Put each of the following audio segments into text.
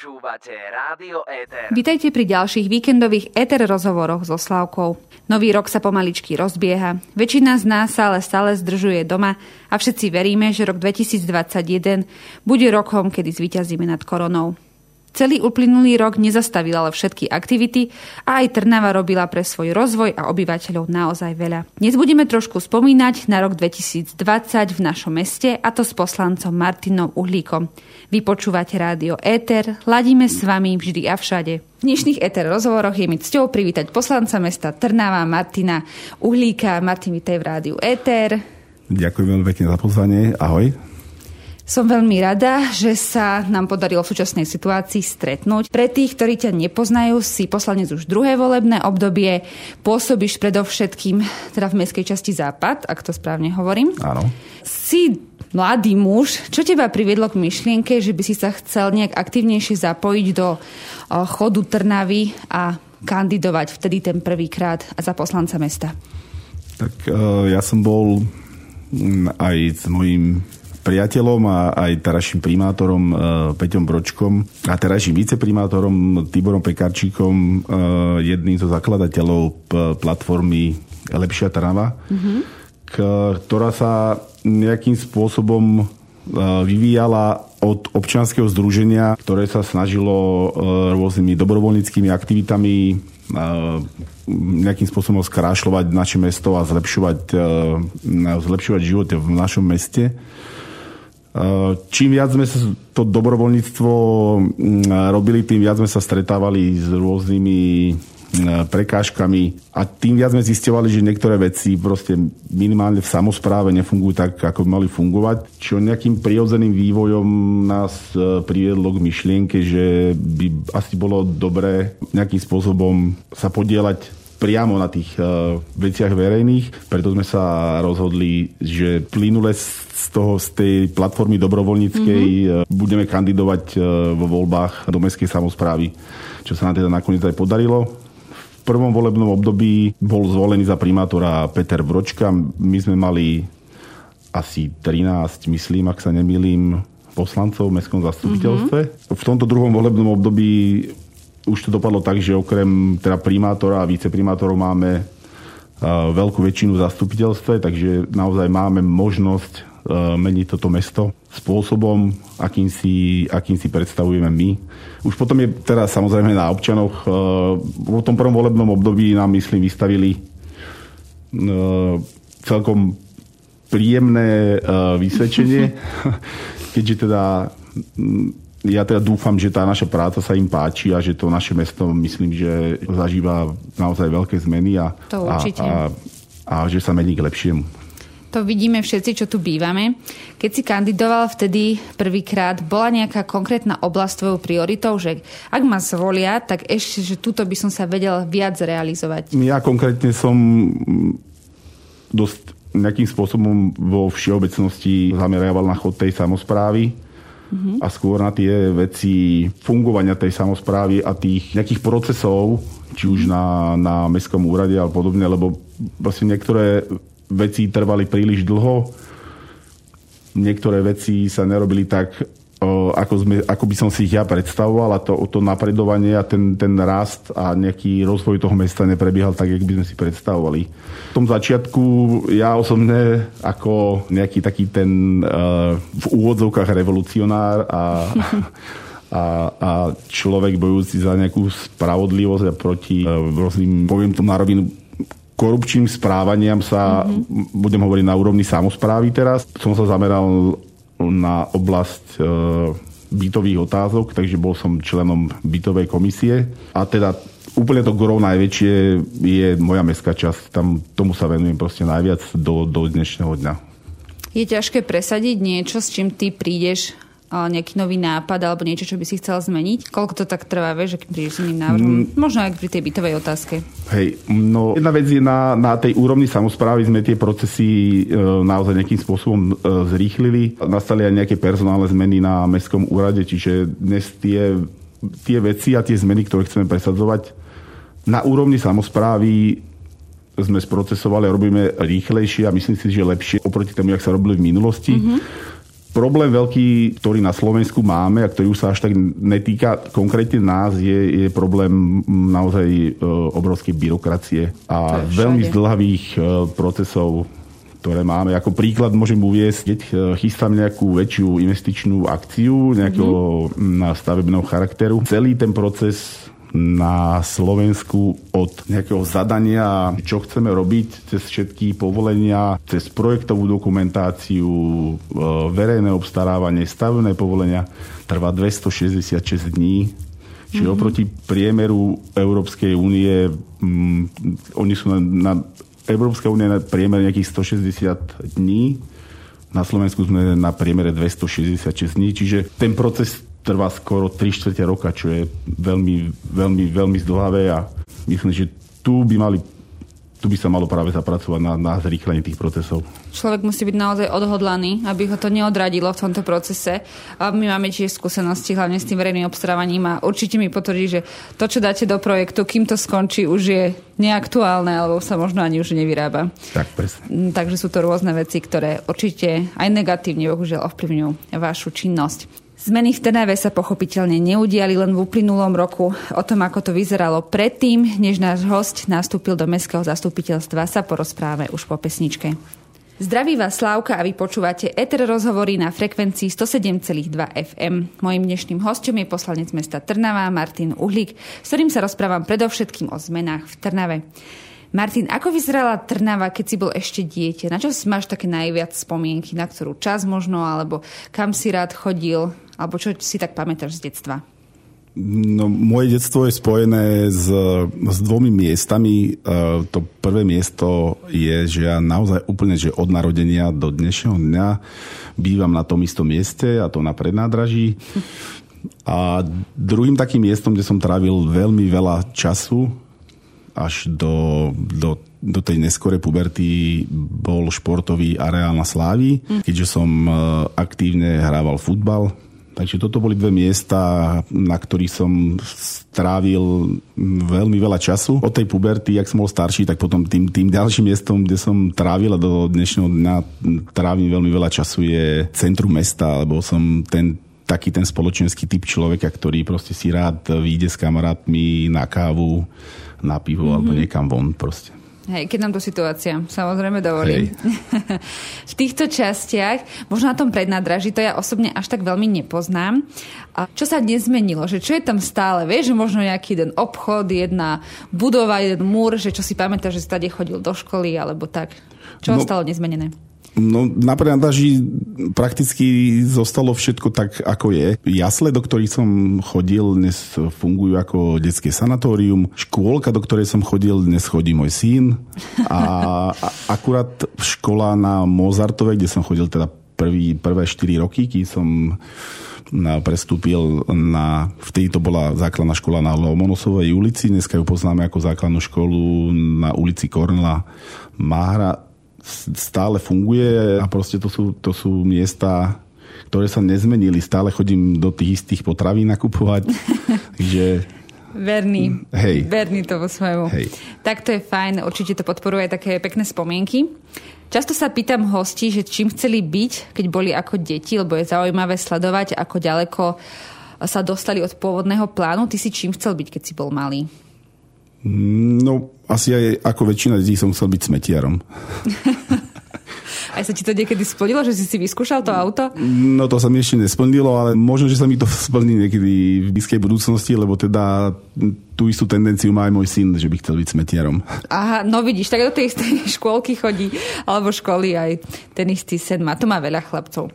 Počúvate Rádio Éter. Vítajte pri ďalších víkendových Éter rozhovoroch so Slavkou. Nový rok sa pomaličky rozbieha. Väčšina z nás sa ale stále zdržuje doma a všetci veríme, že rok 2021 bude rokom, kedy zvíťazíme nad koronou. Celý uplynulý rok nezastavil ale všetky aktivity a aj Trnava robila pre svoj rozvoj a obyvateľov naozaj veľa. Dnes budeme trošku spomínať na rok 2020 v našom meste a to s poslancom Martinom Uhlíkom. Vy počúvate rádio Éter, ladíme s vami vždy a všade. V dnešných Éter rozhovoroch je mi cťou privítať poslanca mesta Trnava Martina Uhlíka. Martin, vítaj v rádiu Éter. Ďakujem veľmi pekne za pozvanie. Ahoj. Som veľmi rada, že sa nám podarilo v súčasnej situácii stretnúť. Pre tých, ktorí ťa nepoznajú, si poslanec už druhé volebné obdobie. Pôsobíš predovšetkým teda v mestskej časti Západ, ak to správne hovorím. Áno. Si mladý muž. Čo teba priviedlo k myšlienke, že by si sa chcel nejak aktívnejšie zapojiť do chodu Trnavy a kandidovať vtedy ten prvýkrát za poslanca mesta? Tak ja som bol aj s mojím priateľom a aj terajším primátorom uh, Peťom Bročkom a terajším viceprimátorom Tiborom Pekarčíkom, uh, jedným zo zakladateľov platformy Lepšia Trnava, mm-hmm. ktorá sa nejakým spôsobom uh, vyvíjala od občianskeho združenia, ktoré sa snažilo rôznymi dobrovoľníckými aktivitami nejakým spôsobom skrášľovať naše mesto a zlepšovať, zlepšovať život v našom meste. Čím viac sme to dobrovoľníctvo robili, tým viac sme sa stretávali s rôznymi prekážkami a tým viac sme zistovali, že niektoré veci proste minimálne v samozpráve nefungujú tak, ako by mali fungovať, čo nejakým prirodzeným vývojom nás priviedlo k myšlienke, že by asi bolo dobré nejakým spôsobom sa podielať priamo na tých uh, veciach verejných. Preto sme sa rozhodli, že plynule z, toho, z tej platformy dobrovoľníckej mm-hmm. budeme kandidovať uh, vo voľbách do mestskej samozprávy, čo sa nám teda nakoniec aj podarilo. V prvom volebnom období bol zvolený za primátora Peter Vročka. My sme mali asi 13, myslím, ak sa nemýlim, poslancov v mestskom zastupiteľstve. Mm-hmm. V tomto druhom volebnom období už to dopadlo tak, že okrem teda primátora a viceprimátorov máme veľkú väčšinu v zastupiteľstve, takže naozaj máme možnosť meniť toto mesto spôsobom, akým si, akým si predstavujeme my. Už potom je teraz samozrejme na občanoch. V tom prvom volebnom období nám, myslím, vystavili celkom príjemné vysvedčenie, keďže teda ja teda dúfam, že tá naša práca sa im páči a že to naše mesto, myslím, že zažíva naozaj veľké zmeny a, to a, a, a že sa mení k lepšiemu. To vidíme všetci, čo tu bývame. Keď si kandidoval vtedy prvýkrát, bola nejaká konkrétna oblasť tvojou prioritou, že ak ma zvolia, tak ešte, že túto by som sa vedel viac realizovať? Ja konkrétne som dosť nejakým spôsobom vo všeobecnosti zameriaval na chod tej samozprávy a skôr na tie veci fungovania tej samozprávy a tých nejakých procesov, či už na, na mestskom úrade alebo podobne, lebo vlastne niektoré veci trvali príliš dlho, niektoré veci sa nerobili tak ako, sme, ako by som si ich ja predstavoval a to, to napredovanie a ten, ten rast a nejaký rozvoj toho mesta neprebiehal tak, jak by sme si predstavovali. V tom začiatku ja osobne ako nejaký taký ten uh, v úvodzovkách revolucionár a, a, a človek bojujúci za nejakú spravodlivosť a proti uh, rôznym, poviem to na rovinu, korupčným správaniam sa, mm-hmm. budem hovoriť na úrovni samozprávy teraz. Som sa zameral na oblasť e, bytových otázok, takže bol som členom bytovej komisie. A teda úplne to gro najväčšie je moja mestská časť. Tam tomu sa venujem proste najviac do, do dnešného dňa. Je ťažké presadiť niečo, s čím ty prídeš nejaký nový nápad alebo niečo, čo by si chcel zmeniť? Koľko to tak trvá, vieš, keď prídeš s iným návrhom? Mm. Možno aj pri tej bytovej otázke. Hej, no jedna vec je na, na tej úrovni samozprávy sme tie procesy e, naozaj nejakým spôsobom e, zrýchlili. Nastali aj nejaké personálne zmeny na mestskom úrade, čiže dnes tie, tie veci a tie zmeny, ktoré chceme presadzovať na úrovni samozprávy sme sprocesovali a robíme rýchlejšie a myslím si, že lepšie oproti tomu, jak sa robili v minulosti. Mm-hmm Problém veľký, ktorý na Slovensku máme a ktorý už sa až tak netýka konkrétne nás, je, je problém naozaj e, obrovskej byrokracie a veľmi zdlhavých e, procesov ktoré máme. Ako príklad môžem uviesť, keď e, chystám nejakú väčšiu investičnú akciu nejakého mm-hmm. stavebného charakteru. Celý ten proces na Slovensku od nejakého zadania, čo chceme robiť cez všetky povolenia, cez projektovú dokumentáciu, e, verejné obstarávanie, stavebné povolenia trvá 266 dní. Čiže mm-hmm. oproti priemeru Európskej únie, mm, oni sú na, na Európska únia na priemer nejakých 160 dní, na Slovensku sme na priemere 266 dní, čiže ten proces trvá skoro 3 čtvrte roka, čo je veľmi, veľmi, veľmi zdlhavé a myslím, že tu by mali tu by sa malo práve zapracovať na, na zrýchlenie tých procesov. Človek musí byť naozaj odhodlaný, aby ho to neodradilo v tomto procese. A my máme tiež skúsenosti hlavne s tým verejným obstarávaním a určite mi potvrdí, že to, čo dáte do projektu, kým to skončí, už je neaktuálne alebo sa možno ani už nevyrába. Tak, presne. Mm, takže sú to rôzne veci, ktoré určite aj negatívne bohužiaľ ovplyvňujú vašu činnosť. Zmeny v Trnave sa pochopiteľne neudiali len v uplynulom roku. O tom, ako to vyzeralo predtým, než náš host nastúpil do Mestského zastupiteľstva, sa porozpráve už po pesničke. Zdraví vás Slávka a vy počúvate ETR rozhovory na frekvencii 107,2 FM. Mojím dnešným hostom je poslanec mesta Trnava Martin Uhlík, s ktorým sa rozprávam predovšetkým o zmenách v Trnave. Martin, ako vyzerala Trnava, keď si bol ešte dieťa? Na čo máš také najviac spomienky? Na ktorú čas možno? Alebo kam si rád chodil? Alebo čo si tak pamätáš z detstva? No, moje detstvo je spojené s, s dvomi miestami. E, to prvé miesto je, že ja naozaj úplne, že od narodenia do dnešného dňa bývam na tom istom mieste, a to na prednádraží. A druhým takým miestom, kde som trávil veľmi veľa času, až do, do, do tej neskorej puberty bol športový areál na Slávy, mm. keďže som e, aktívne hrával futbal. Takže toto boli dve miesta, na ktorých som strávil veľmi veľa času. Od tej puberty, jak som bol starší, tak potom tým, tým ďalším miestom, kde som trávil a do dnešného dňa trávim veľmi veľa času je centrum mesta, lebo som ten taký ten spoločenský typ človeka, ktorý proste si rád vyjde s kamarátmi na kávu, na pivo mm-hmm. alebo niekam von proste. Hej, keď nám to situácia samozrejme dovolí. v týchto častiach, možno na tom prednádraží, to ja osobne až tak veľmi nepoznám. A čo sa dnes zmenilo? Že čo je tam stále? Vieš, že možno nejaký jeden obchod, jedna budova, jeden múr, že čo si pamätáš, že si tady chodil do školy alebo tak. Čo no, ostalo nezmenené? No na predaži prakticky zostalo všetko tak, ako je. Jasle, do ktorých som chodil, dnes fungujú ako detské sanatórium. Škôlka, do ktorej som chodil, dnes chodí môj syn. A, a akurát škola na Mozartove, kde som chodil teda prvý, prvé 4 roky, keď som prestúpil na, vtedy to bola základná škola na Lomonosovej ulici, dneska ju poznáme ako základnú školu na ulici Kornela Máhra stále funguje a proste to sú, to sú miesta, ktoré sa nezmenili. Stále chodím do tých istých potravín nakupovať. Takže Verný. Hej. Verný to vo svojmu. Hej. Tak to je fajn, určite to podporuje také pekné spomienky. Často sa pýtam hostí, že čím chceli byť, keď boli ako deti, lebo je zaujímavé sledovať, ako ďaleko sa dostali od pôvodného plánu. Ty si čím chcel byť, keď si bol malý? No, asi aj ako väčšina detí som chcel byť smetiarom. Aj sa ti to niekedy splnilo, že si si vyskúšal to auto? No to sa mi ešte nesplnilo, ale možno, že sa mi to splní niekedy v blízkej budúcnosti, lebo teda tú istú tendenciu má aj môj syn, že by chcel byť smetiarom. Aha, no vidíš, tak do tej istej škôlky chodí, alebo školy aj ten istý sen má. To má veľa chlapcov.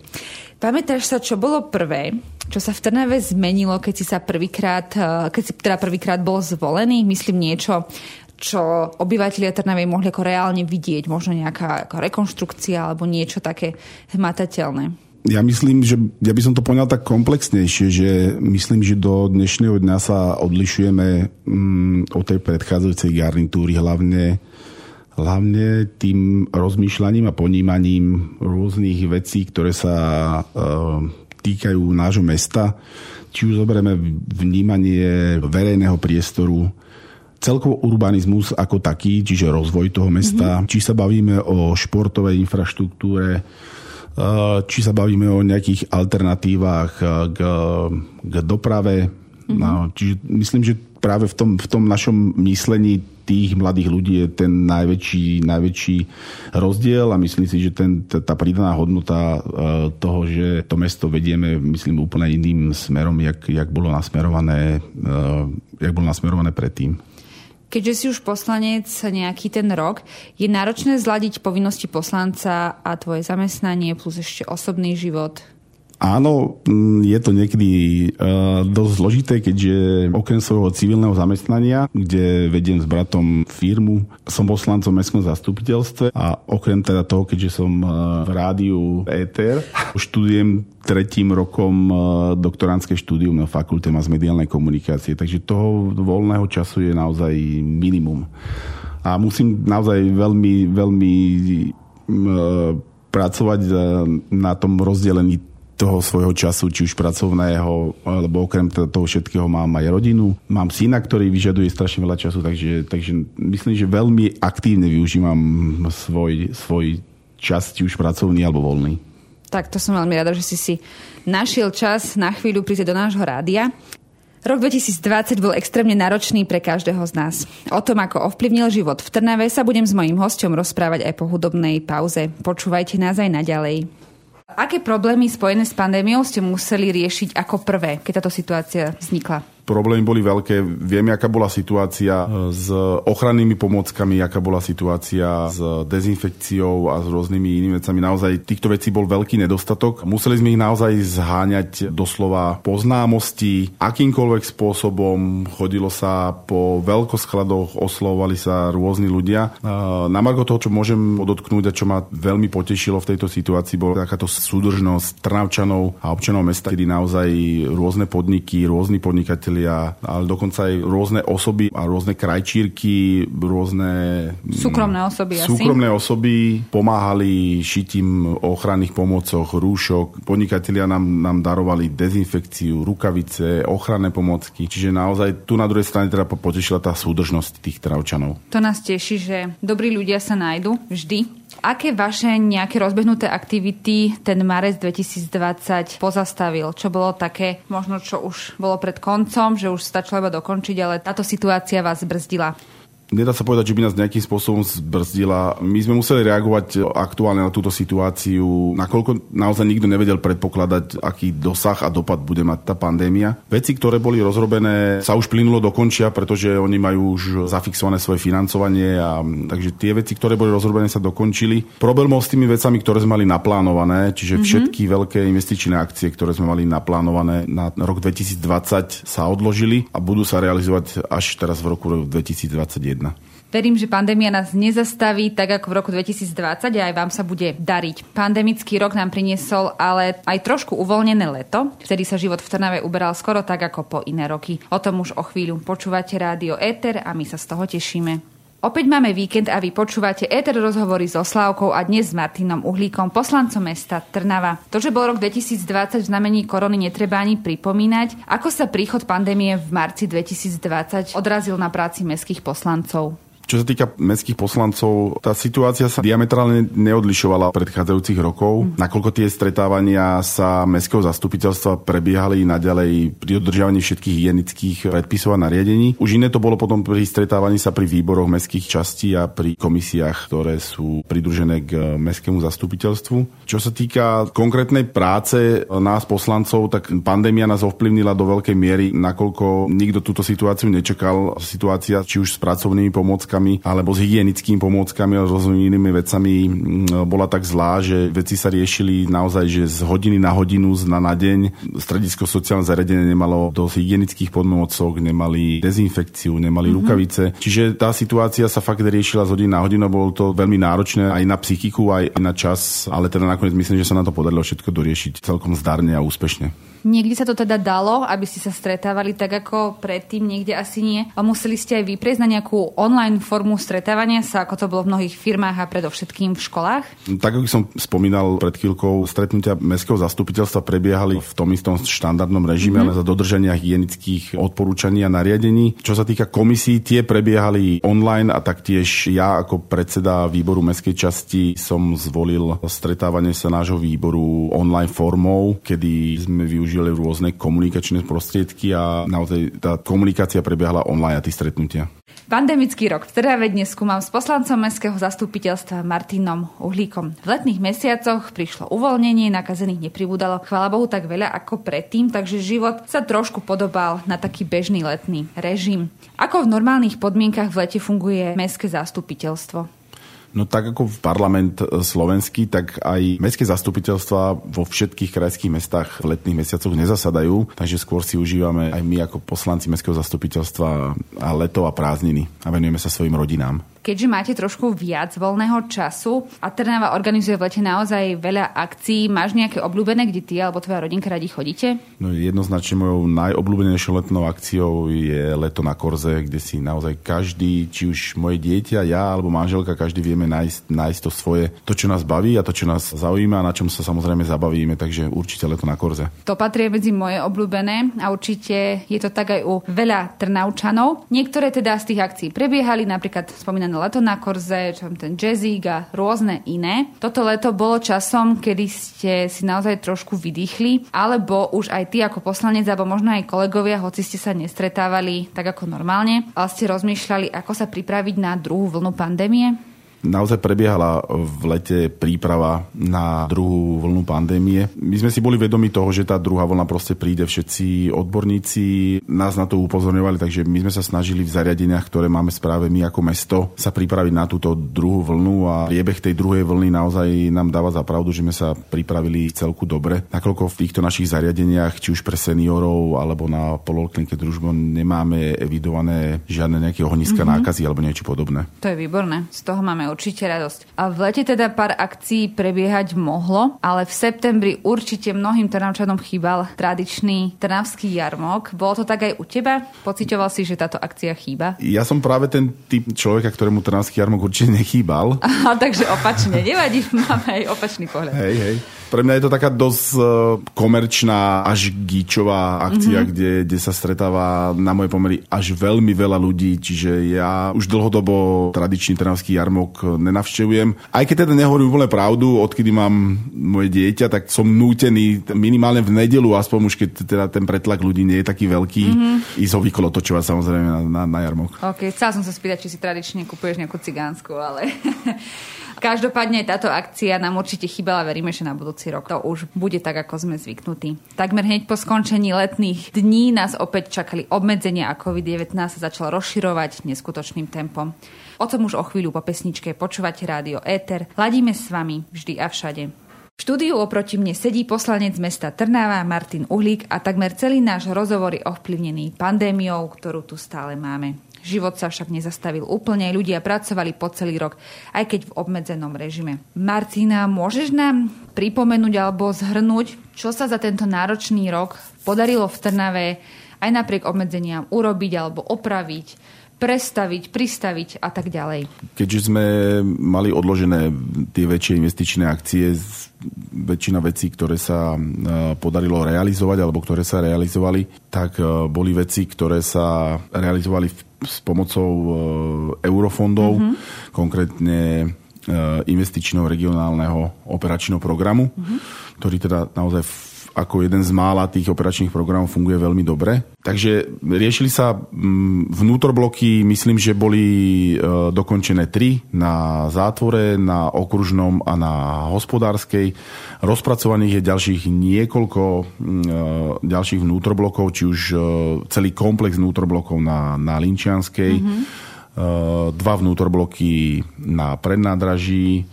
Pamätáš sa, čo bolo prvé, čo sa v Trnave zmenilo, keď si sa prvýkrát, eh, keď si teda prvýkrát bol zvolený? Myslím niečo, čo obyvateľia Trnavy mohli ako reálne vidieť, možno nejaká ako rekonštrukcia alebo niečo také hmatateľné. Ja myslím, že ja by som to poňal tak komplexnejšie, že myslím, že do dnešného dňa sa odlišujeme mm, od tej predchádzajúcej garnitúry hlavne hlavne tým rozmýšľaním a ponímaním rôznych vecí, ktoré sa e, týkajú nášho mesta. Či už zoberieme vnímanie verejného priestoru, celkovo urbanizmus ako taký, čiže rozvoj toho mesta, mm-hmm. či sa bavíme o športovej infraštruktúre, Eh, či sa bavíme o nejakých alternatívach eh, k, k doprave. Mm-hmm. No, čiže myslím, že práve v tom, v tom našom myslení tých mladých ľudí je ten najväčší, najväčší rozdiel a myslím si, že ten, tá pridaná hodnota eh, toho, že to mesto vedieme, myslím, úplne iným smerom, jak, jak bolo nasmerované, jak bolo nasmerované predtým. Keďže si už poslanec nejaký ten rok, je náročné zladiť povinnosti poslanca a tvoje zamestnanie plus ešte osobný život? Áno, mm, je to niekedy uh, dosť zložité, keďže okrem svojho civilného zamestnania, kde vediem s bratom firmu, som poslancom mestskom zastupiteľstve a okrem teda toho, keďže som uh, v rádiu ETR, študujem tretím rokom uh, doktoránske štúdium na fakulte mass mediálnej komunikácie, takže toho voľného času je naozaj minimum. A musím naozaj veľmi, veľmi pracovať na tom rozdelení toho svojho času, či už pracovného, alebo okrem toho všetkého mám aj rodinu. Mám syna, ktorý vyžaduje strašne veľa času, takže, takže myslím, že veľmi aktívne využívam svoj, svoj čas, či už pracovný alebo voľný. Tak to som veľmi rada, že si si našiel čas na chvíľu prísť do nášho rádia. Rok 2020 bol extrémne náročný pre každého z nás. O tom, ako ovplyvnil život v Trnave, sa budem s mojím hostom rozprávať aj po hudobnej pauze. Počúvajte nás aj naďalej. Aké problémy spojené s pandémiou ste museli riešiť ako prvé, keď táto situácia vznikla? Problémy boli veľké. Vieme, aká bola situácia s ochrannými pomockami, aká bola situácia s dezinfekciou a s rôznymi inými vecami. Naozaj týchto vecí bol veľký nedostatok. Museli sme ich naozaj zháňať doslova po známosti, akýmkoľvek spôsobom. Chodilo sa po veľkoskladoch, oslovovali sa rôzni ľudia. Na margo toho, čo môžem podotknúť a čo ma veľmi potešilo v tejto situácii, bola takáto súdržnosť Trnavčanov a občanov mesta, kedy naozaj rôzne podniky, rôzni podnikateľi podnikatelia, ale dokonca aj rôzne osoby a rôzne krajčírky, rôzne... Mm, súkromné osoby Súkromné asi. osoby pomáhali šitím ochranných pomococh, rúšok. Podnikatelia nám, nám darovali dezinfekciu, rukavice, ochranné pomocky. Čiže naozaj tu na druhej strane teda potešila tá súdržnosť tých travčanov. To nás teší, že dobrí ľudia sa nájdu vždy Aké vaše nejaké rozbehnuté aktivity ten marec 2020 pozastavil? Čo bolo také, možno čo už bolo pred koncom, že už stačilo iba dokončiť, ale táto situácia vás brzdila? Nedá sa povedať, že by nás nejakým spôsobom zbrzdila. My sme museli reagovať aktuálne na túto situáciu, nakoľko naozaj nikto nevedel predpokladať, aký dosah a dopad bude mať tá pandémia. Veci, ktoré boli rozrobené, sa už plynulo dokončia, pretože oni majú už zafixované svoje financovanie a takže tie veci, ktoré boli rozrobené, sa dokončili. Problém s tými vecami, ktoré sme mali naplánované, čiže mm-hmm. všetky veľké investičné akcie, ktoré sme mali naplánované na rok 2020 sa odložili a budú sa realizovať až teraz v roku 2021. Verím, že pandémia nás nezastaví tak ako v roku 2020 a aj vám sa bude dariť. Pandemický rok nám priniesol ale aj trošku uvoľnené leto, vtedy sa život v Trnave uberal skoro tak ako po iné roky. O tom už o chvíľu počúvate rádio Éter a my sa z toho tešíme. Opäť máme víkend a vy počúvate ETR rozhovory so Slávkou a dnes s Martinom Uhlíkom, poslancom mesta Trnava. To, že bol rok 2020 v znamení korony, netreba ani pripomínať. Ako sa príchod pandémie v marci 2020 odrazil na práci mestských poslancov? Čo sa týka mestských poslancov, tá situácia sa diametrálne neodlišovala od predchádzajúcich rokov, mm. nakoľko tie stretávania sa mestského zastupiteľstva prebiehali naďalej pri dodržiavaní všetkých hygienických predpisov a nariadení. Už iné to bolo potom pri stretávaní sa pri výboroch mestských častí a pri komisiách, ktoré sú pridružené k mestskému zastupiteľstvu. Čo sa týka konkrétnej práce nás poslancov, tak pandémia nás ovplyvnila do veľkej miery, nakoľko nikto túto situáciu nečakal. Situácia či už s pracovnými pomôckami pomôckami alebo s hygienickými pomôckami a rôznymi inými vecami bola tak zlá, že veci sa riešili naozaj, že z hodiny na hodinu, z na, na deň. Stredisko sociálne zariadenie nemalo dosť hygienických pomôcok, nemali dezinfekciu, nemali mm-hmm. rukavice. Čiže tá situácia sa fakt riešila z hodiny na hodinu, bolo to veľmi náročné aj na psychiku, aj na čas, ale teda nakoniec myslím, že sa na to podarilo všetko doriešiť celkom zdarne a úspešne. Niekde sa to teda dalo, aby ste sa stretávali tak ako predtým, niekde asi nie. A museli ste aj vyprieť na nejakú online formu stretávania sa, ako to bolo v mnohých firmách a predovšetkým v školách? Tak ako som spomínal pred chvíľkou, stretnutia mestského zastupiteľstva prebiehali v tom istom štandardnom režime, mm-hmm. ale za dodržania hygienických odporúčaní a nariadení. Čo sa týka komisí, tie prebiehali online a taktiež ja ako predseda výboru mestskej časti som zvolil stretávanie sa nášho výboru online formou, kedy sme využili využili rôzne komunikačné prostriedky a naozaj tá komunikácia prebiehala online a tí stretnutia. Pandemický rok v Trnave dnes skúmam s poslancom Mestského zastupiteľstva Martinom Uhlíkom. V letných mesiacoch prišlo uvoľnenie, nakazených nepribúdalo, chvála Bohu, tak veľa ako predtým, takže život sa trošku podobal na taký bežný letný režim. Ako v normálnych podmienkach v lete funguje Mestské zastupiteľstvo? No tak ako v parlament e, slovenský, tak aj mestské zastupiteľstva vo všetkých krajských mestách v letných mesiacoch nezasadajú, takže skôr si užívame aj my ako poslanci mestského zastupiteľstva a leto a prázdniny a venujeme sa svojim rodinám keďže máte trošku viac voľného času a Trnava organizuje v lete naozaj veľa akcií, máš nejaké obľúbené, kde ty alebo tvoja rodinka radi chodíte? No jednoznačne mojou najobľúbenejšou letnou akciou je leto na Korze, kde si naozaj každý, či už moje dieťa, ja alebo manželka, každý vieme nájsť, nájsť to svoje, to, čo nás baví a to, čo nás zaujíma a na čom sa samozrejme zabavíme, takže určite leto na Korze. To patrí medzi moje obľúbené a určite je to tak aj u veľa Trnaučanov. Niektoré teda z tých akcií prebiehali, napríklad spomínané leto na Korze, čo ten jazzík a rôzne iné. Toto leto bolo časom, kedy ste si naozaj trošku vydýchli, alebo už aj ty ako poslanec, alebo možno aj kolegovia, hoci ste sa nestretávali tak ako normálne, ale ste rozmýšľali, ako sa pripraviť na druhú vlnu pandémie? Naozaj prebiehala v lete príprava na druhú vlnu pandémie. My sme si boli vedomi toho, že tá druhá vlna proste príde. Všetci odborníci nás na to upozorňovali, takže my sme sa snažili v zariadeniach, ktoré máme správe my ako mesto, sa pripraviť na túto druhú vlnu a priebeh tej druhej vlny naozaj nám dáva za pravdu, že sme sa pripravili celku dobre. Nakoľko v týchto našich zariadeniach, či už pre seniorov alebo na poloklinike družbo nemáme evidované žiadne nejaké ohniska mm-hmm. nákazy alebo niečo podobné. To je výborné. Z toho máme určite radosť. A v lete teda pár akcií prebiehať mohlo, ale v septembri určite mnohým Trnavčanom chýbal tradičný trnavský jarmok. Bolo to tak aj u teba? Pocitoval si, že táto akcia chýba? Ja som práve ten typ človeka, ktorému trnavský jarmok určite nechýbal. Aha, takže opačne. Nevadí, máme aj opačný pohľad. Hej, hej. Pre mňa je to taká dosť e, komerčná až gíčová akcia, mm-hmm. kde, kde sa stretáva na moje pomery až veľmi veľa ľudí, čiže ja už dlhodobo tradičný trnavský jarmok nenavštevujem. Aj keď teda nehovorím úplne pravdu, odkedy mám moje dieťa, tak som nútený minimálne v nedelu, aspoň už keď teda ten pretlak ľudí nie je taký veľký, mm-hmm. ísť ho vykolotočovať samozrejme na, na, na jarmok. Ok, chcela som sa spýtať, či si tradične kupuješ nejakú cigánsku, ale Každopádne táto akcia nám určite chýbala, veríme, že na budúci rok to už bude tak, ako sme zvyknutí. Takmer hneď po skončení letných dní nás opäť čakali obmedzenia a COVID-19 sa začal rozširovať neskutočným tempom. O tom už o chvíľu po pesničke počúvate rádio Éter. Ladíme s vami vždy a všade. V štúdiu oproti mne sedí poslanec mesta Trnava Martin Uhlík a takmer celý náš rozhovor je ovplyvnený pandémiou, ktorú tu stále máme. Život sa však nezastavil úplne, ľudia pracovali po celý rok, aj keď v obmedzenom režime. Martina, môžeš nám pripomenúť alebo zhrnúť, čo sa za tento náročný rok podarilo v Trnave aj napriek obmedzeniam urobiť alebo opraviť, prestaviť, pristaviť a tak ďalej. Keďže sme mali odložené tie väčšie investičné akcie, väčšina vecí, ktoré sa e, podarilo realizovať alebo ktoré sa realizovali, tak e, boli veci, ktoré sa realizovali s pomocou e, eurofondov, mm-hmm. konkrétne investičného regionálneho operačného programu, mm-hmm. ktorý teda naozaj ako jeden z mála tých operačných programov funguje veľmi dobre. Takže riešili sa mm, vnútorbloky, myslím, že boli e, dokončené tri na zátvore, na okružnom a na hospodárskej. Rozpracovaných je ďalších niekoľko mm, e, ďalších vnútorblokov, či už e, celý komplex vnútorblokov na, na Linčianskej. Mm-hmm dva vnútorbloky na prednádraží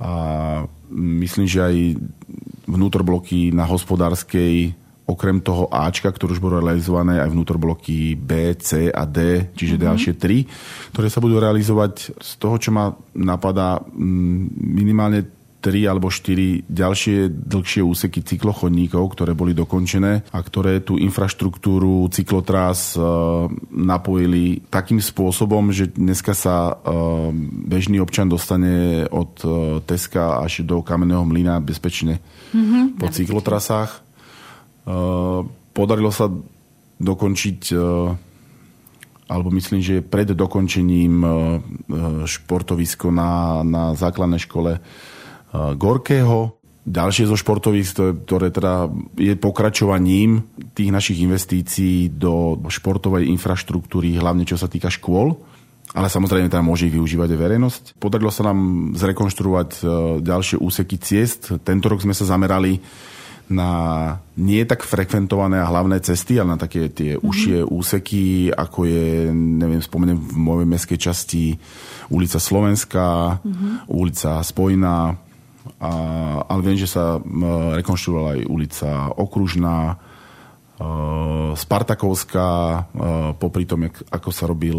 a myslím, že aj vnútorbloky na hospodárskej okrem toho Ačka, ktoré už bolo realizované aj vnútorbloky B, C a D, čiže mm-hmm. ďalšie tri, ktoré sa budú realizovať z toho, čo ma napadá minimálne tri alebo štyri ďalšie dlhšie úseky cyklochodníkov, ktoré boli dokončené a ktoré tú infraštruktúru cyklotrás e, napojili takým spôsobom, že dneska sa e, bežný občan dostane od e, Teska až do Kamenného mlyna bezpečne mm-hmm, po cyklotrasách. Podarilo sa dokončiť alebo myslím, že pred dokončením športovisko na, na základnej škole Gorkého. Ďalšie zo športových, ktoré teda je pokračovaním tých našich investícií do športovej infraštruktúry, hlavne čo sa týka škôl, ale samozrejme tam môže ich využívať aj verejnosť. Podarilo sa nám zrekonštruovať e, ďalšie úseky ciest. Tento rok sme sa zamerali na nie tak frekventované a hlavné cesty, ale na také tie mm-hmm. užšie úseky, ako je, neviem, spomeniem v mojej mestskej časti ulica Slovenská, mm-hmm. ulica Spojná, a, ale viem, že sa rekonštruovala aj ulica Okružná, Spartakovská, popri tom, ako sa robil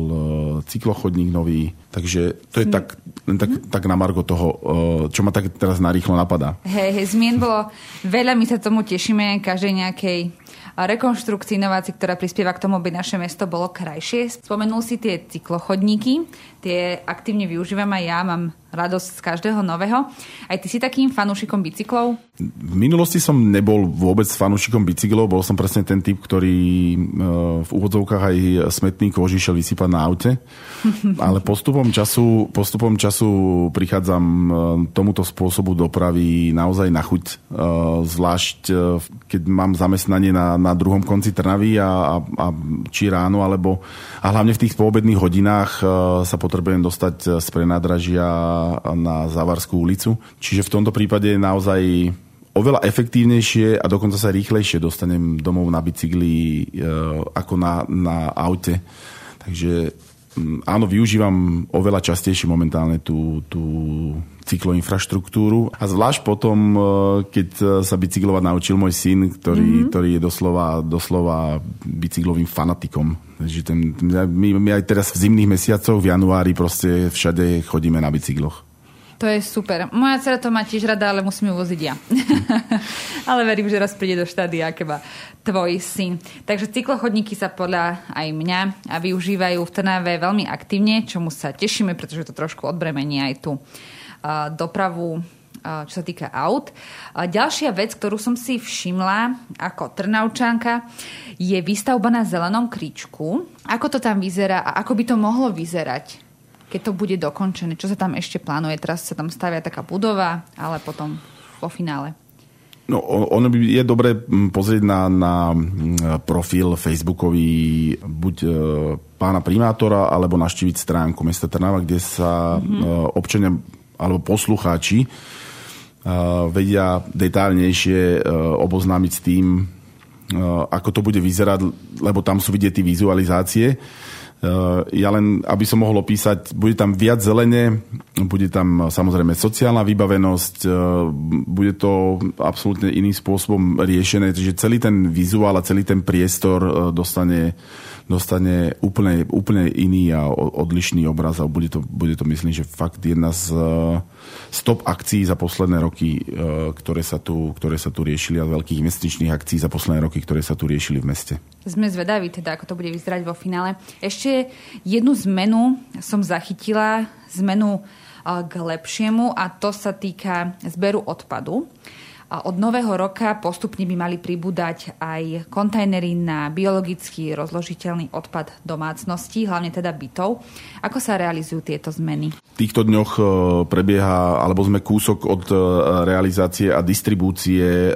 cyklochodník nový. Takže to je tak, len tak, tak na margo toho, čo ma tak teraz narýchlo napadá. Hej, hej, zmien bolo veľa, my sa tomu tešíme, každej nejakej rekonštrukcii, inovácií, ktorá prispieva k tomu, aby naše mesto bolo krajšie. Spomenul si tie cyklochodníky, tie aktívne využívam aj ja, mám radosť z každého nového. Aj ty si takým fanúšikom bicyklov? V minulosti som nebol vôbec fanúšikom bicyklov, bol som presne ten typ, ktorý e, v úvodzovkách aj smetný koži šiel vysypať na aute. Ale postupom času, postupom času prichádzam e, tomuto spôsobu dopravy naozaj na chuť. E, zvlášť, keď mám zamestnanie na, na druhom konci Trnavy a, a, a či ráno, alebo a hlavne v tých poobedných hodinách sa potrebujem dostať z prenádražia na Zavarskú ulicu. Čiže v tomto prípade naozaj oveľa efektívnejšie a dokonca sa rýchlejšie dostanem domov na bicykli e, ako na, na aute. Takže áno, využívam oveľa častejšie momentálne tú, tú cykloinfraštruktúru a zvlášť potom, e, keď sa bicyklovať naučil môj syn, ktorý, mm-hmm. ktorý je doslova, doslova bicyklovým fanatikom. Takže ten, my, my aj teraz v zimných mesiacoch, v januári proste všade chodíme na bicykloch. To je super. Moja dcera to má tiež rada, ale musím ju voziť ja. ale verím, že raz príde do štádia, aké tvoj syn. Takže cyklochodníky sa podľa aj mňa a využívajú v Trnave veľmi aktívne, čomu sa tešíme, pretože to trošku odbremení aj tú uh, dopravu čo sa týka aut. Ďalšia vec, ktorú som si všimla ako Trnaučanka, je výstavba na zelenom kríčku. Ako to tam vyzerá a ako by to mohlo vyzerať? Keď to bude dokončené? Čo sa tam ešte plánuje? Teraz sa tam stavia taká budova, ale potom po finále. No, ono by je dobre pozrieť na, na profil facebookový buď e, pána primátora, alebo naštíviť stránku mesta Trnava, kde sa mm-hmm. občania alebo poslucháči e, vedia detálnejšie oboznámiť s tým, ako to bude vyzerať, lebo tam sú vidieť tie vizualizácie. Ja len, aby som mohol opísať, bude tam viac zelene, bude tam samozrejme sociálna vybavenosť, eh, bude to absolútne iným spôsobom riešené, čiže celý ten vizuál a celý ten priestor eh, dostane dostane úplne, úplne iný a odlišný obraz a bude to, bude to myslím, že fakt jedna z, z top akcií za posledné roky, e, ktoré sa, tu, ktoré sa tu riešili a veľkých investičných akcií za posledné roky, ktoré sa tu riešili v meste. Sme zvedaví teda, ako to bude vyzerať vo finále. Ešte jednu zmenu som zachytila, zmenu e, k lepšiemu a to sa týka zberu odpadu. A od nového roka postupne by mali pribúdať aj kontajnery na biologicky rozložiteľný odpad domácností, hlavne teda bytov. Ako sa realizujú tieto zmeny? V týchto dňoch e, prebieha, alebo sme kúsok od e, realizácie a distribúcie e,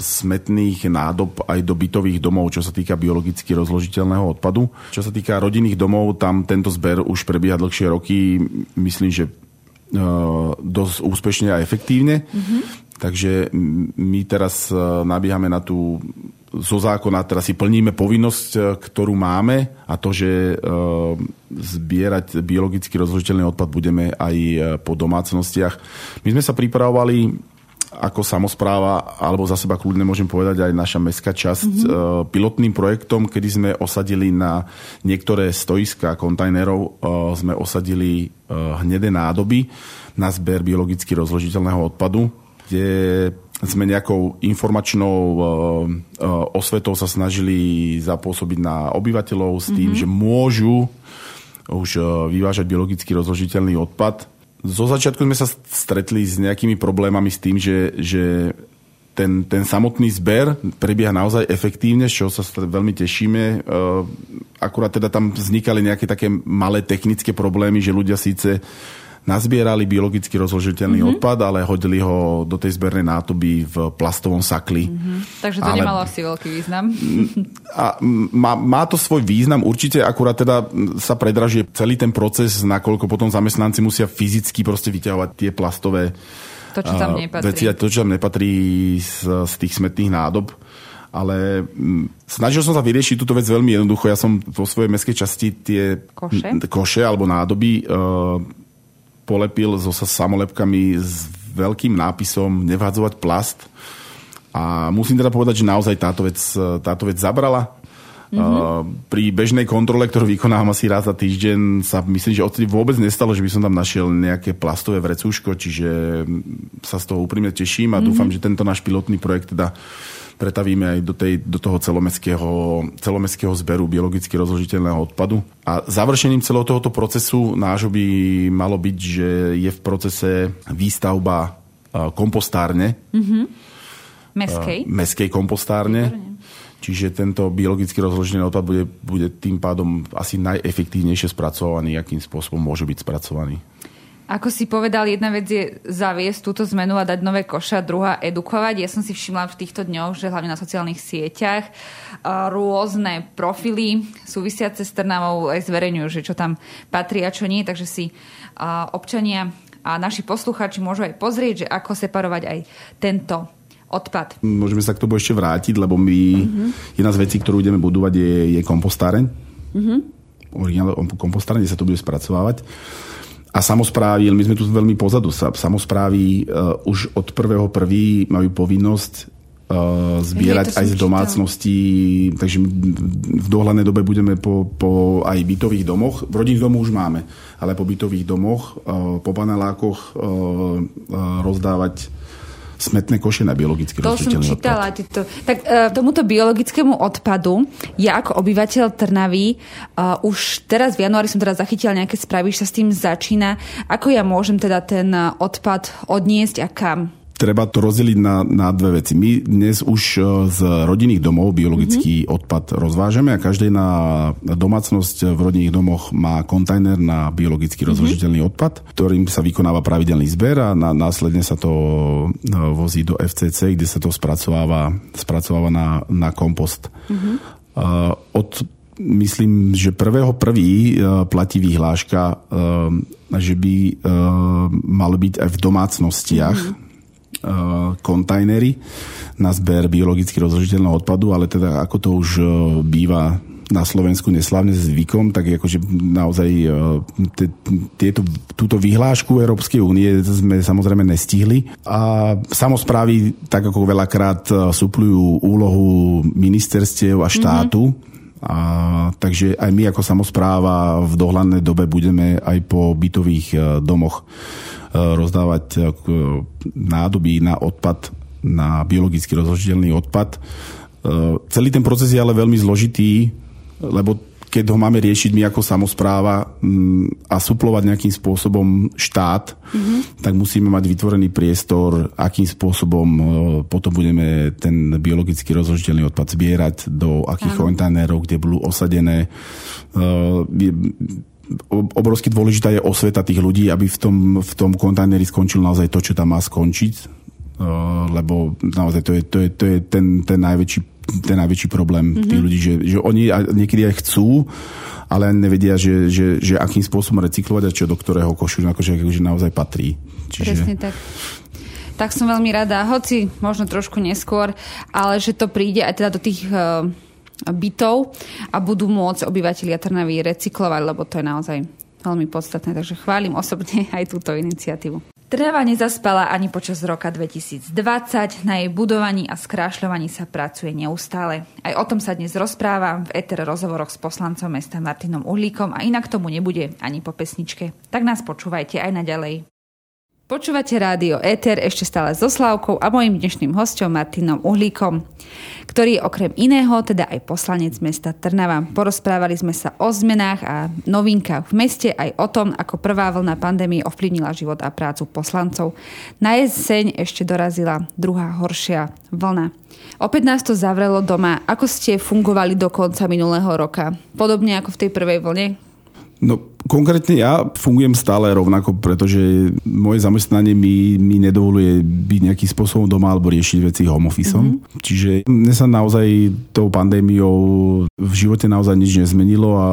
smetných nádob aj do bytových domov, čo sa týka biologicky rozložiteľného odpadu. Čo sa týka rodinných domov, tam tento zber už prebieha dlhšie roky. Myslím, že dosť úspešne a efektívne. Mm-hmm Takže my teraz nabíhame na tú zo zákona teraz si plníme povinnosť, ktorú máme a to, že zbierať biologicky rozložiteľný odpad budeme aj po domácnostiach. My sme sa pripravovali ako samozpráva, alebo za seba kľudne môžem povedať aj naša mestská časť, mm-hmm. pilotným projektom, kedy sme osadili na niektoré stoiska kontajnerov, e, sme osadili e, hnedé nádoby na zber biologicky rozložiteľného odpadu, kde sme nejakou informačnou osvetou sa snažili zapôsobiť na obyvateľov s tým, mm-hmm. že môžu už vyvážať biologicky rozložiteľný odpad zo začiatku sme sa stretli s nejakými problémami s tým, že, že ten, ten samotný zber prebieha naozaj efektívne, z čoho sa veľmi tešíme. E, akurát teda tam vznikali nejaké také malé technické problémy, že ľudia síce nazbierali biologicky rozložiteľný mm-hmm. odpad, ale hodili ho do tej zbernej nátoby v plastovom sakli. Mm-hmm. Takže to ale... nemalo asi veľký význam. A má, má to svoj význam, určite akurát teda sa predražuje celý ten proces, nakoľko potom zamestnanci musia fyzicky proste vyťahovať tie plastové to, čo tam nepatrí. veci, to, čo tam nepatrí z, z tých smetných nádob ale snažil som sa vyriešiť túto vec veľmi jednoducho. Ja som vo svojej mestskej časti tie koše, koše alebo nádoby uh, polepil so samolepkami s veľkým nápisom nevhádzovať plast. A musím teda povedať, že naozaj táto vec, táto vec zabrala. Mm-hmm. Pri bežnej kontrole, ktorú vykonávam asi raz za týždeň, sa myslím, že odtedy vôbec nestalo, že by som tam našiel nejaké plastové vrecúško, čiže sa z toho úprimne teším a mm-hmm. dúfam, že tento náš pilotný projekt teda pretavíme aj do, tej, do toho celomestského, celomestského zberu biologicky rozložiteľného odpadu. A završením celého tohoto procesu nášho by malo byť, že je v procese výstavba kompostárne. Mm-hmm. Meskej? Meskej kompostárne. Čiže tento biologicky rozložený odpad bude, bude tým pádom asi najefektívnejšie spracovaný, akým spôsobom môže byť spracovaný. Ako si povedal, jedna vec je zaviesť túto zmenu a dať nové koša, druhá edukovať. Ja som si všimla v týchto dňoch, že hlavne na sociálnych sieťach rôzne profily súvisiace s Trnavou aj zverejňujú, že čo tam patrí a čo nie, takže si občania a naši posluchači môžu aj pozrieť, že ako separovať aj tento odpad. Môžeme sa k tomu ešte vrátiť, lebo my, uh-huh. jedna z vecí, ktorú ideme budovať, je, je kompostáreň. Uh-huh. Originálne kompostáreň, kde sa to bude spracovávať a samozprávy, my sme tu veľmi pozadu, samozprávy uh, už od prvého prvý majú povinnosť uh, zbierať aj z domácností, takže v dohľadnej dobe budeme po, po aj bytových domoch, v rodinných domoch už máme, ale po bytových domoch, uh, po panelákoch rozdávať smetné koše na biologicky to som čítala. Odpad. Tak uh, tomuto biologickému odpadu ja ako obyvateľ Trnavy uh, už teraz v januári som teda zachytila nejaké správy, že sa s tým začína. Ako ja môžem teda ten odpad odniesť a kam? Treba to rozdeliť na, na dve veci. My dnes už e, z rodinných domov biologický mm-hmm. odpad rozvážame a každý na domácnosť v rodinných domoch má kontajner na biologicky mm-hmm. rozložiteľný odpad, ktorým sa vykonáva pravidelný zber a na, následne sa to e, vozí do FCC, kde sa to spracováva, spracováva na, na kompost. Mm-hmm. Uh, od myslím, že prvého prvý platí vyhláška, že by mal byť aj v domácnostiach mm-hmm Eh, kontajnery na zber biologicky rozložiteľného odpadu, ale teda ako to už eh, býva na Slovensku neslavne zvykom, tak akože naozaj eh, tieto, túto vyhlášku Európskej únie sme samozrejme nestihli. A samozprávy, tak ako veľakrát suplujú úlohu ministerstiev a štátu, mm-hmm. A, takže aj my ako samozpráva v dohľadnej dobe budeme aj po bytových domoch rozdávať e, nádoby na odpad, na biologicky rozložiteľný odpad. E, celý ten proces je ale veľmi zložitý, lebo keď ho máme riešiť my ako samozpráva mm, a suplovať nejakým spôsobom štát, mm-hmm. tak musíme mať vytvorený priestor, akým spôsobom potom budeme ten biologicky rozložiteľný odpad zbierať, do akých kontajnerov, kde budú osadené obrovsky dôležitá je osveta tých ľudí, aby v tom, v tom kontajneri skončil naozaj to, čo tam má skončiť, uh, lebo naozaj to je, to je, to je ten, ten, najväčší, ten najväčší problém mm-hmm. tých ľudí, že, že oni niekedy aj chcú, ale nevedia, že, že, že akým spôsobom recyklovať a čo do ktorého košu akože, akože naozaj patrí. Čiže... Presne tak. Tak som veľmi rada, hoci možno trošku neskôr, ale že to príde aj teda do tých uh, bytov a budú môcť obyvateľia Trnavy recyklovať, lebo to je naozaj veľmi podstatné. Takže chválim osobne aj túto iniciatívu. Trnava nezaspala ani počas roka 2020. Na jej budovaní a skrášľovaní sa pracuje neustále. Aj o tom sa dnes rozprávam v ETR rozhovoroch s poslancom mesta Martinom Uhlíkom a inak tomu nebude ani po pesničke. Tak nás počúvajte aj naďalej. Počúvate rádio Éter ešte stále so Slavkou a mojim dnešným hostom Martinom Uhlíkom, ktorý je okrem iného teda aj poslanec mesta Trnava. Porozprávali sme sa o zmenách a novinkách v meste aj o tom, ako prvá vlna pandémie ovplyvnila život a prácu poslancov. Na jeseň ešte dorazila druhá horšia vlna. Opäť nás to zavrelo doma. Ako ste fungovali do konca minulého roka? Podobne ako v tej prvej vlne? No, Konkrétne ja fungujem stále rovnako, pretože moje zamestnanie mi, mi nedovoluje byť nejakým spôsobom doma alebo riešiť veci home office mm-hmm. Čiže mne sa naozaj tou pandémiou v živote naozaj nič nezmenilo a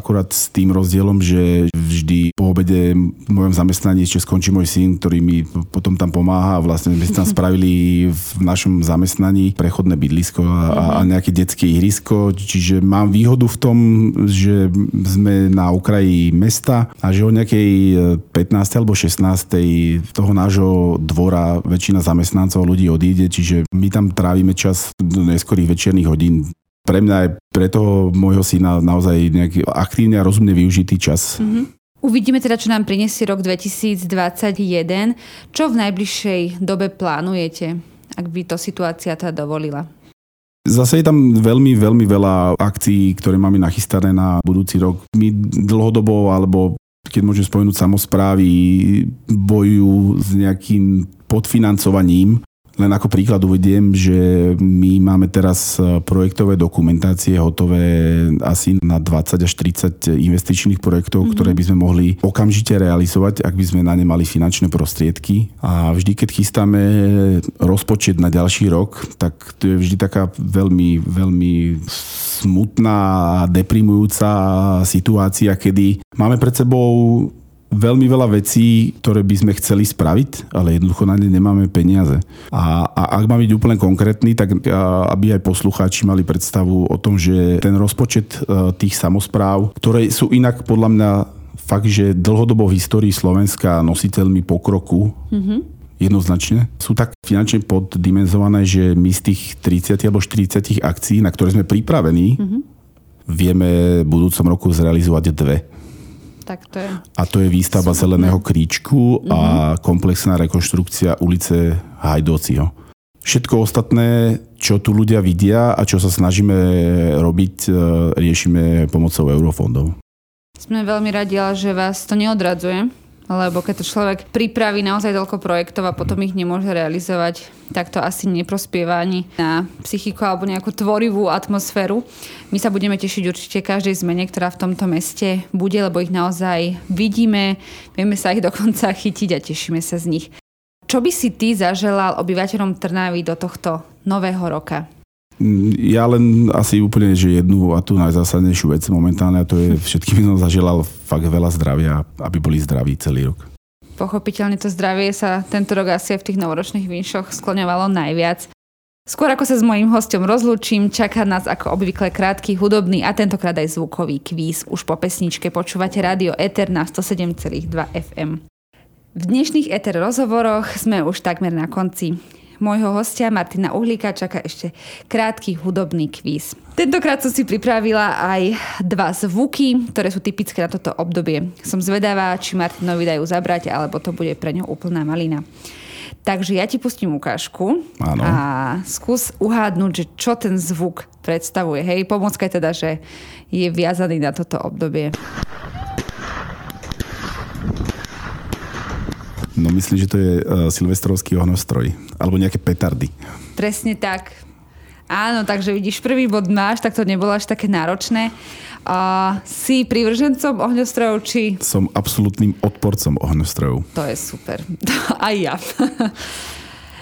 akurát s tým rozdielom, že vždy po obede v mojom zamestnaní ešte skončí môj syn, ktorý mi potom tam pomáha a vlastne sme tam spravili v našom zamestnaní prechodné bydlisko a, mm-hmm. a nejaké detské ihrisko, čiže mám výhodu v tom, že sme na okraji mesta a že o nejakej 15. E, alebo 16. toho nášho dvora väčšina zamestnancov ľudí odíde, čiže my tam trávime čas do neskorých večerných hodín. Pre mňa je pre toho môjho syna naozaj nejaký aktívne a rozumne využitý čas. Mm-hmm. Uvidíme teda, čo nám prinesie rok 2021. Čo v najbližšej dobe plánujete, ak by to situácia teda dovolila? Zase je tam veľmi, veľmi veľa akcií, ktoré máme nachystané na budúci rok. My dlhodobo, alebo keď môžem spomenúť samozprávy, bojujú s nejakým podfinancovaním len ako príklad uvediem, že my máme teraz e, projektové dokumentácie hotové asi na 20 až 30 investičných projektov, mm-hmm. ktoré by sme mohli okamžite realizovať, ak by sme na ne mali finančné prostriedky. A vždy, keď chystáme rozpočet na ďalší rok, tak to je vždy taká veľmi, veľmi smutná a deprimujúca situácia, kedy máme pred sebou veľmi veľa vecí, ktoré by sme chceli spraviť, ale jednoducho na ne nemáme peniaze. A, a ak má byť úplne konkrétny, tak aby aj poslucháči mali predstavu o tom, že ten rozpočet e, tých samozpráv, ktoré sú inak podľa mňa fakt, že dlhodobo v histórii Slovenska nositeľmi pokroku, mm-hmm jednoznačne. Sú tak finančne poddimenzované, že my z tých 30 alebo 40 akcií, na ktoré sme pripravení, mm-hmm. vieme v budúcom roku zrealizovať dve. Tak to je. A to je výstavba Super. Zeleného kríčku a mm-hmm. komplexná rekonštrukcia ulice Hajdociho. Všetko ostatné, čo tu ľudia vidia a čo sa snažíme robiť, e, riešime pomocou eurofondov. Sme veľmi radi, že vás to neodradzuje lebo keď to človek pripraví naozaj toľko projektov a potom ich nemôže realizovať, tak to asi neprospieva ani na psychiku alebo nejakú tvorivú atmosféru. My sa budeme tešiť určite každej zmene, ktorá v tomto meste bude, lebo ich naozaj vidíme, vieme sa ich dokonca chytiť a tešíme sa z nich. Čo by si ty zaželal obyvateľom Trnavy do tohto nového roka? Ja len asi úplne, že jednu a tú najzásadnejšiu vec momentálne a to je všetkým som zaželal fakt veľa zdravia, aby boli zdraví celý rok. Pochopiteľne to zdravie sa tento rok asi v tých novoročných vinšoch skloňovalo najviac. Skôr ako sa s mojím hostom rozlúčim, čaká nás ako obvykle krátky hudobný a tentokrát aj zvukový kvíz. Už po pesničke počúvate rádio Eter na 107,2 FM. V dnešných Eter rozhovoroch sme už takmer na konci môjho hostia Martina Uhlíka čaká ešte krátky hudobný kvíz. Tentokrát som si pripravila aj dva zvuky, ktoré sú typické na toto obdobie. Som zvedavá, či Martinovi dajú zabrať, alebo to bude pre ňo úplná malina. Takže ja ti pustím ukážku Áno. a skús uhádnuť, že čo ten zvuk predstavuje. Hej, pomôcka je teda, že je viazaný na toto obdobie. No myslím, že to je uh, silvestrovský ohnostroj. Alebo nejaké petardy. Presne tak. Áno, takže vidíš, prvý bod máš, tak to nebolo až také náročné. A si prívržencom ohňostrojov, či... Som absolútnym odporcom ohňostrojov. To je super. Aj ja.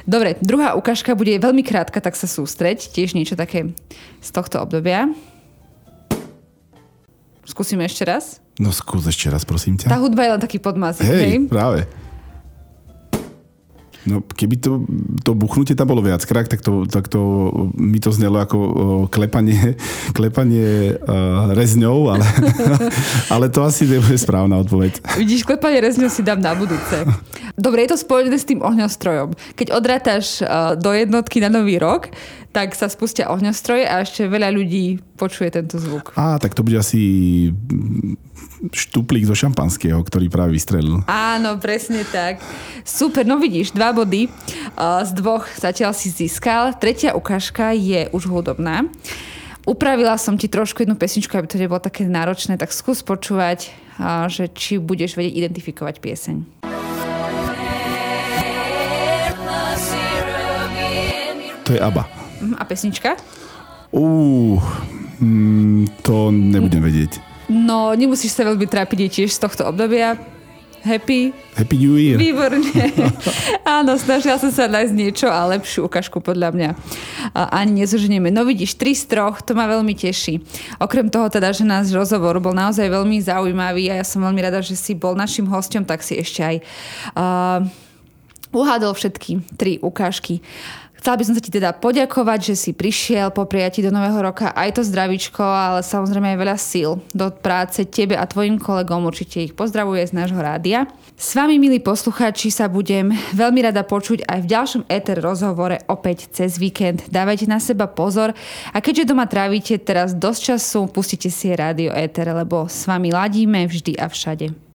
Dobre, druhá ukážka bude veľmi krátka, tak sa sústreď. Tiež niečo také z tohto obdobia. Skúsime ešte raz? No skús ešte raz, prosím ťa. Tá hudba je len taký podmazik, hej? hej? práve. No, keby to, to buchnutie tam bolo viackrát, tak to, tak to mi to znelo ako klepanie, klepanie uh, rezňou, ale, ale to asi nebude správna odpoveď. Vidíš, klepanie rezňou si dám na budúce. Dobre, je to spojené s tým ohňostrojom. Keď odrátaš uh, do jednotky na nový rok, tak sa spustia ohňostroje a ešte veľa ľudí počuje tento zvuk. Á, tak to bude asi štuplík zo šampanského, ktorý práve vystrelil. Áno, presne tak. Super, no vidíš, dva body z dvoch zatiaľ si získal. Tretia ukážka je už hudobná. Upravila som ti trošku jednu pesničku, aby to nebolo také náročné, tak skús počúvať, že či budeš vedieť identifikovať pieseň. To je ABBA. Mhm, a pesnička? Uh, to nebudem vedieť. No, nemusíš sa veľmi trápiť, je tiež z tohto obdobia. Happy? Happy New Year. Výborne. Áno, snažila som sa nájsť niečo a lepšiu ukážku podľa mňa. A ani nezoženieme. No vidíš, tri z troch, to ma veľmi teší. Okrem toho teda, že náš rozhovor bol naozaj veľmi zaujímavý a ja som veľmi rada, že si bol našim hostom, tak si ešte aj uh, uhádol všetky tri ukážky. Chcela by som sa ti teda poďakovať, že si prišiel po prijati do nového roka aj to zdravičko, ale samozrejme aj veľa síl do práce tebe a tvojim kolegom. Určite ich pozdravuje z nášho rádia. S vami, milí poslucháči, sa budem veľmi rada počuť aj v ďalšom ETER rozhovore opäť cez víkend. Dávajte na seba pozor a keďže doma trávite teraz dosť času, pustite si rádio ETER, lebo s vami ladíme vždy a všade.